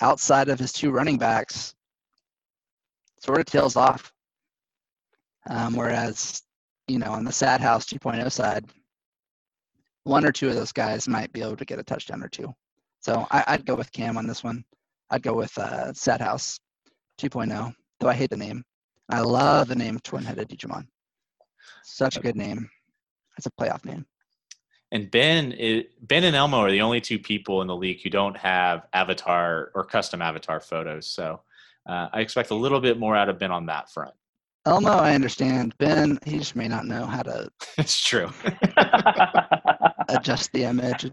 Outside of his two running backs, sort of tails off. Um, whereas, you know, on the Sad House 2.0 side, one or two of those guys might be able to get a touchdown or two. So I, I'd go with Cam on this one. I'd go with uh, Sad House 2.0, though I hate the name. I love the name Twin Headed Digimon. Such a good name. It's a playoff name. And Ben, is, Ben and Elmo are the only two people in the league who don't have avatar or custom avatar photos. So uh, I expect a little bit more out of Ben on that front. Elmo, I understand. Ben, he just may not know how to it's true. adjust the image.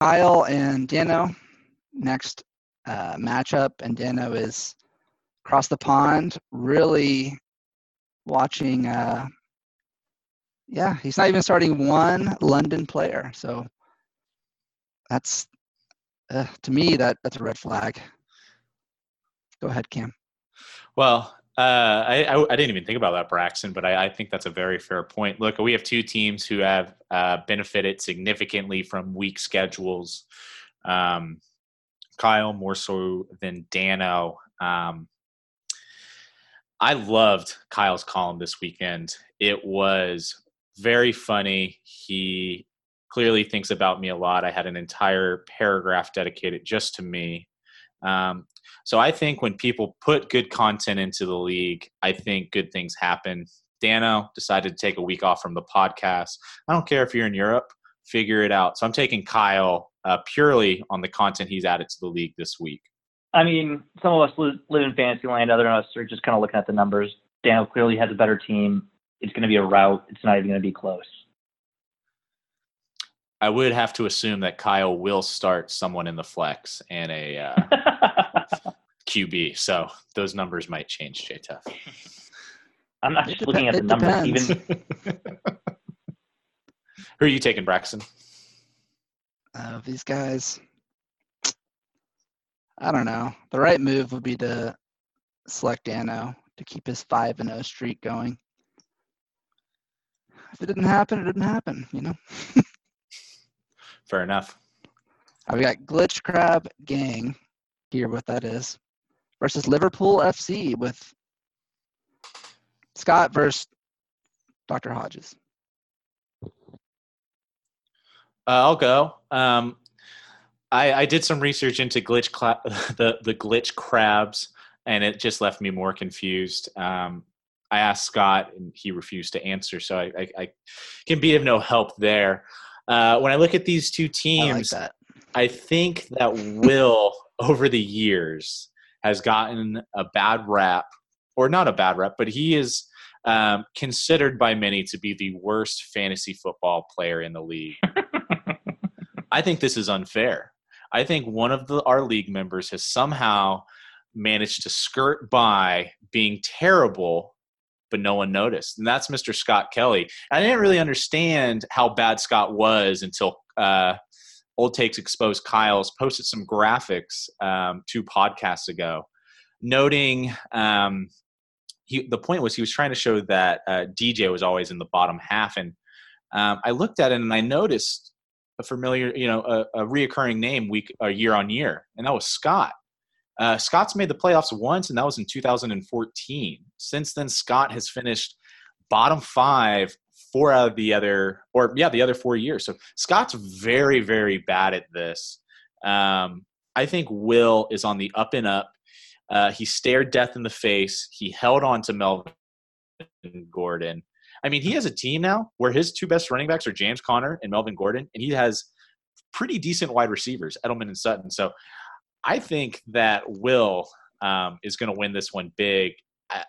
Kyle and Dano, next uh, matchup, and Dano is across the pond, really watching. Uh, yeah, he's not even starting one London player, so that's uh, to me that that's a red flag. Go ahead, Cam. Well, uh, I, I, I didn't even think about that, Braxton, but I, I think that's a very fair point. Look, we have two teams who have uh, benefited significantly from weak schedules. Um, Kyle more so than Dano. Um, I loved Kyle's column this weekend. It was very funny. He clearly thinks about me a lot. I had an entire paragraph dedicated just to me. Um, so I think when people put good content into the league, I think good things happen. Dano decided to take a week off from the podcast. I don't care if you're in Europe, figure it out. So I'm taking Kyle uh, purely on the content he's added to the league this week. I mean, some of us live in fantasy land. Other of us are just kind of looking at the numbers. Dano clearly has a better team. It's going to be a rout. It's not even going to be close. I would have to assume that Kyle will start someone in the flex and a uh, QB. So those numbers might change, J Tuff. I'm not It just looking at the it numbers. depends. Even Who are you taking, Braxton? Uh, these guys, I don't know. The right move would be to select Dano to keep his five and zero streak going. If it didn't happen, it didn't happen. You know. Fair enough. We got Glitch Crab Gang here, what that is, versus Liverpool FC with Scott versus Dr. Hodges. Uh, I'll go. Um, I, I did some research into glitch cla- the the glitch crabs, and it just left me more confused. Um, I asked Scott, and he refused to answer, so I, I, I can be of no help there. Uh, when I look at these two I like teams, that. I think that Will, over the years, has gotten a bad rap, or not a bad rap, but he is um, considered by many to be the worst fantasy football player in the league. I think this is unfair. I think one of the, our league members has somehow managed to skirt by being terrible, but no one noticed. And that's Mr. Scott Kelly. I didn't really understand how bad Scott was until uh, Old Takes Exposed Kyle's posted some graphics um, two podcasts ago, noting um, he, the point was he was trying to show that uh, DJ was always in the bottom half. And um, I looked at it and I noticed a familiar, you know, a, a reoccurring name week, uh, year on year, and that was Scott. Uh, Scott's made the playoffs once, and that was in 2014. Since then, Scott has finished bottom five four out of the other, or yeah, the other four years. So Scott's very, very bad at this. Um, I think Will is on the up and up. Uh, he stared death in the face. He held on to Melvin Gordon. I mean, he has a team now where his two best running backs are James Conner and Melvin Gordon, and he has pretty decent wide receivers, Edelman and Sutton. So I think that Will um, is going to win this one big. I,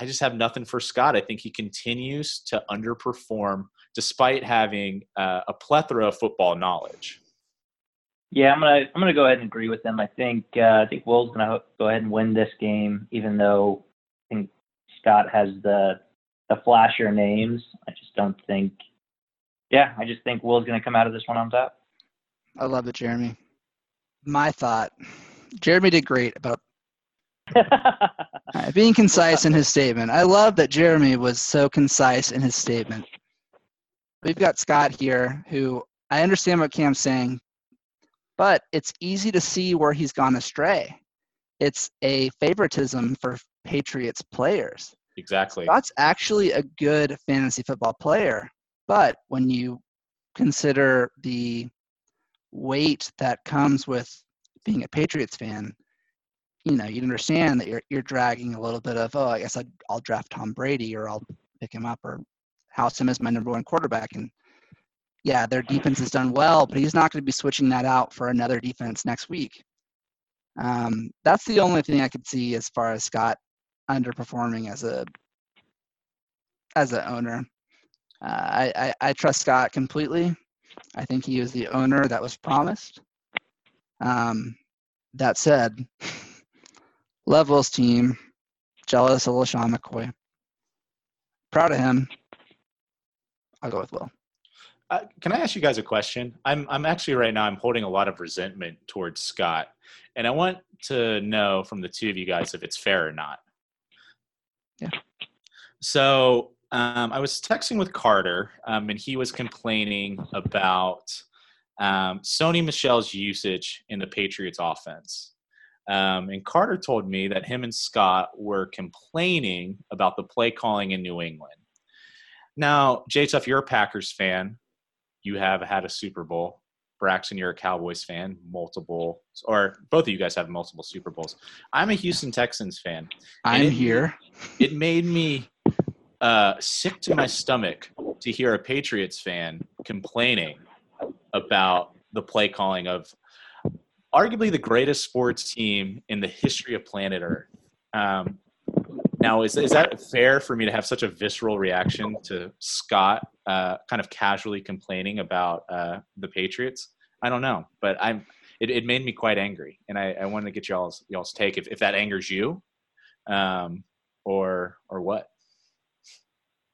I just have nothing for Scott. I think he continues to underperform despite having uh, a plethora of football knowledge. Yeah, I'm gonna I'm gonna go ahead and agree with them. I think uh, I think Will's gonna go ahead and win this game, even though I think Scott has the the flashier names. I just don't think. Yeah, I just think Will's gonna come out of this one on top. I love it, Jeremy. My thought. Jeremy did great about being concise in his statement. I love that Jeremy was so concise in his statement. We've got Scott here, who I understand what Cam's saying, but it's easy to see where he's gone astray. It's a favoritism for Patriots players. Exactly. Scott's actually a good fantasy football player, but when you consider the weight that comes with being a Patriots fan, you know, you understand that you're you're dragging a little bit of, oh, I guess I'd, I'll draft Tom Brady or I'll pick him up or house him as my number one quarterback. And yeah, their defense has done well, but he's not going to be switching that out for another defense next week. Um, that's the only thing I could see as far as Scott underperforming as a as an owner. Uh, I, I I trust Scott completely. I think he is the owner that was promised. Um, that said, Level's team, jealous of LeSean McCoy. Proud of him. I'll go with Will. Uh, can I ask you guys a question? I'm I'm actually right now I'm holding a lot of resentment towards Scott, and I want to know from the two of you guys if it's fair or not. Yeah. So um, I was texting with Carter, um, and he was complaining about um, Sony Michel's usage in the Patriots offense. Um, and Carter told me that him and Scott were complaining about the play calling in New England. Now, J Tuff, you're a Packers fan. You have had a Super Bowl. Braxton, you're a Cowboys fan, multiple, or both of you guys have multiple Super Bowls. I'm a Houston Texans fan. I'm it- here. It made me uh, sick to my stomach to hear a Patriots fan complaining about the play calling of arguably the greatest sports team in the history of planet Earth. Um, now, is, is that fair for me to have such a visceral reaction to Scott uh, kind of casually complaining about uh, the Patriots? I don't know, but I'm. It, it made me quite angry, and I, I wanted to get y'all's y'all's take if, if that angers you, um, or or what.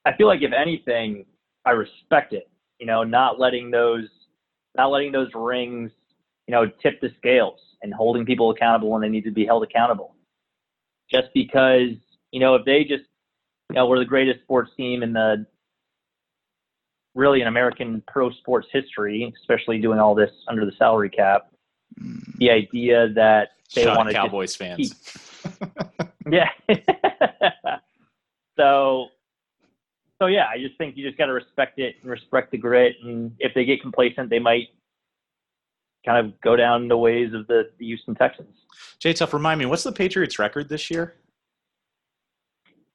I feel like if anything, I respect it. You know, not letting those, not letting those rings, you know, tip the scales and holding people accountable when they need to be held accountable. Just because, you know, if they just, you know, we're the greatest sports team in the, really in American pro sports history, especially doing all this under the salary cap. Mm, The idea that they want to Cowboys fans. Yeah. so, so yeah, I just think you just got to respect it and respect the grit. And if they get complacent, they might kind of go down the ways of the, the Houston Texans. J Tuff, remind me, what's the Patriots' record this year?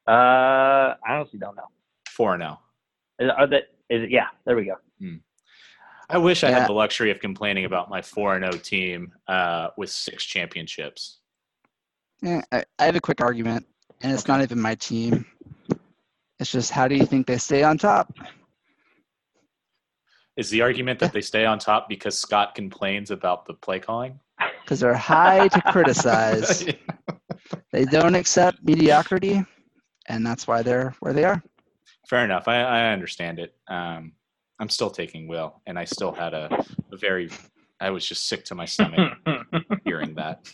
Uh, I honestly don't know. Four and zero. Is, are that is it? Yeah, there we go. I wish I Yeah. had the luxury of complaining about my four and zero team uh, with six championships. Yeah, I, I have a quick argument, and it's Okay. not even my team. It's just how do you think they stay on top? Is the argument that they stay on top because Scott complains about the play calling? Because they're high to criticize. They don't accept mediocrity, and that's why they're where they are. Fair enough. I, I understand it. Um, I'm still taking Will, and I still had a, a very. I was just sick to my stomach hearing that,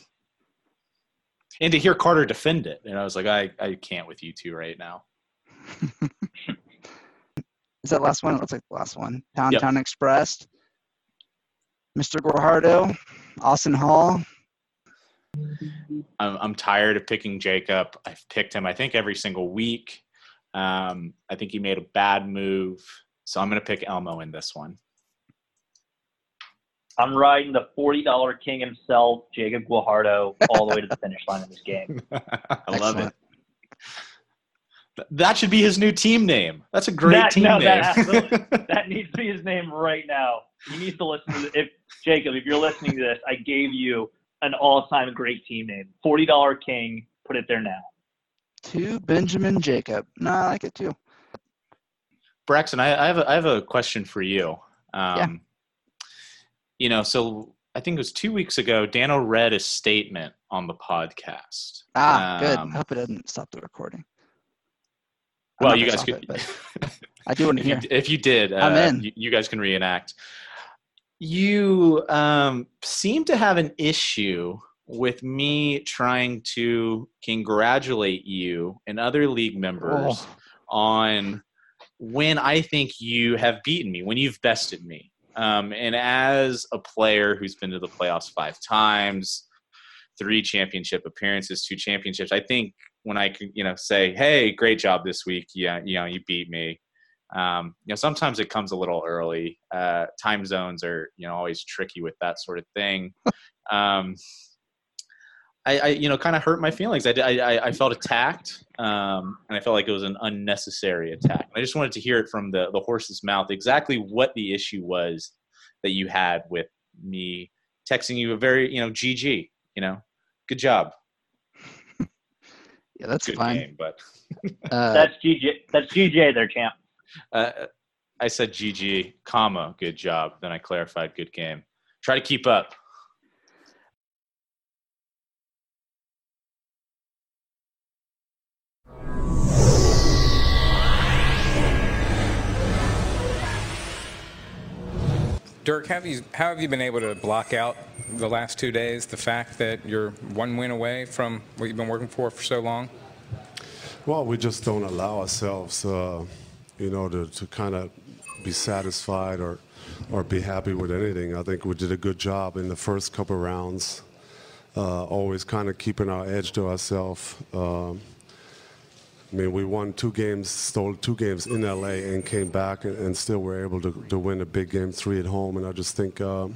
and to hear Carter defend it, and I was like, I, I can't with you two right now. Is that last one? It looks like the last one. Pound Yep. Town Express. Mr. Guajardo, Austin Hall. I'm, I'm tired of picking Jacob. I've picked him, I think, every single week. Um, I think he made a bad move, so I'm going to pick Elmo in this one. I'm riding the forty dollar king himself, Jacob Guajardo, all the way to the finish line of this game. I love it. Excellent. Th- That should be his new team name. That's a great That- team no, name. that That needs to be his name right now. He needs to listen to this. If Jacob, if you're listening to this, I gave you an all-time great team name. Forty dollar king. Put it there now. To Benjamin Jacob. No, I like it too. Braxton, I, I have a, I have a question for you. Um, You know, so I think it was two weeks ago. Dano read a statement on the podcast. Ah, good. Um, I hope it doesn't stop the recording. I'm Well, you guys could. it, I do want to if, you, hear. if you did, uh, I'm in. You, you guys can reenact. You um, seem to have an issue with me trying to congratulate you and other league members Oh. on when I think you have beaten me, when you've bested me. Um, and as a player who's been to the playoffs five times, three championship appearances, two championships, I think when I can, you know, say, "Hey, great job this week," yeah, you know, you beat me. Um, you know, sometimes it comes a little early. Uh, time zones are, you know, always tricky with that sort of thing. um, I, I, you know, kind of hurt my feelings. I, I, I- I felt attacked, um, and I felt like it was an unnecessary attack. I just wanted to hear it from the the horse's mouth exactly what the issue was that you had with me texting you a very, you know, GG. You know, good job, Yeah, that's good fine. game, but Uh, That's GJ. That's GJ there, champ. uh, I said GG, comma, good job. Then I clarified, good game. Try to keep up. Dirk, have you, how have you been able to block out the last two days the fact that you're one win away from what you've been working for for so long? Well, we just don't allow ourselves, uh, you know, to, to kind of be satisfied or, or be happy with anything. I think we did a good job in the first couple rounds, uh, always kind of keeping our edge to ourselves. Um, I mean, we won two games, stole two games in LA, and came back, and, and still were able to, to win a big game three at home. And I just think uh,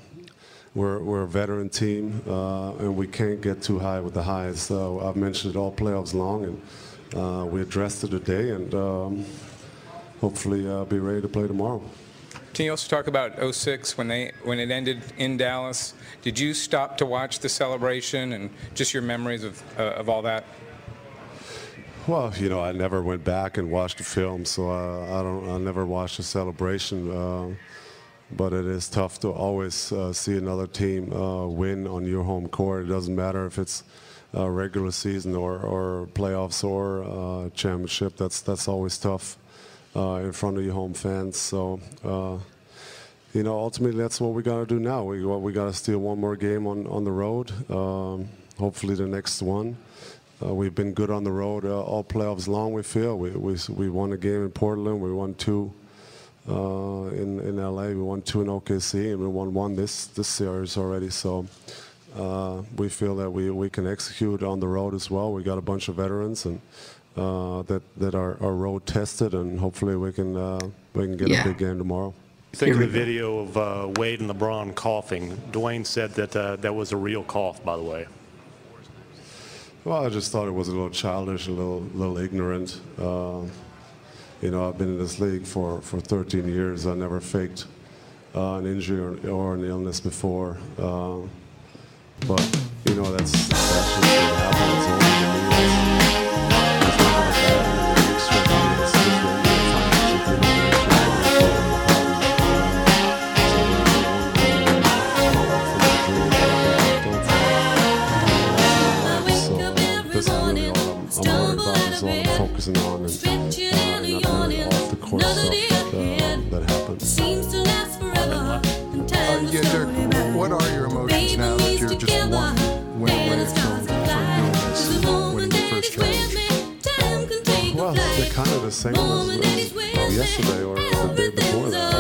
we're, we're a veteran team, uh, and we can't get too high with the highs. So I've mentioned it all playoffs long, and uh, we addressed it today, and um, hopefully uh, be ready to play tomorrow. Can you also talk about 06 when they when it ended in Dallas? Did you stop to watch the celebration and just your memories of uh, of all that? Well, you know, I never went back and watched the film, so uh, I don't. I never watched the celebration. Uh, but it is tough to always uh, see another team uh, win on your home court. It doesn't matter if it's uh, regular season or, or playoffs or uh, championship. That's that's always tough uh, in front of your home fans. So. Uh, you know, ultimately, that's what we got to do now. We we got to steal one more game on on the road. Um, hopefully, the next one. Uh, we've been good on the road uh, all playoffs long. We feel we, we we won a game in Portland. We won two uh, in in LA. We won two in OKC, and we won one this this series already. So uh, we feel that we we can execute on the road as well. We got a bunch of veterans and. Uh, that that are, are road tested and hopefully we can uh, we can get yeah. a big game tomorrow. Think of the go. video of Wade and LeBron coughing. Dwyane said that that was a real cough, by the way. Well, I just thought it was a little childish, a little, little ignorant. Uh, you know, I've been in this league for, for 13 years. I never faked uh, an injury or, or, an illness before. Uh, but, you know, that's, that's just what happens. the same as uh, yesterday or the day before that.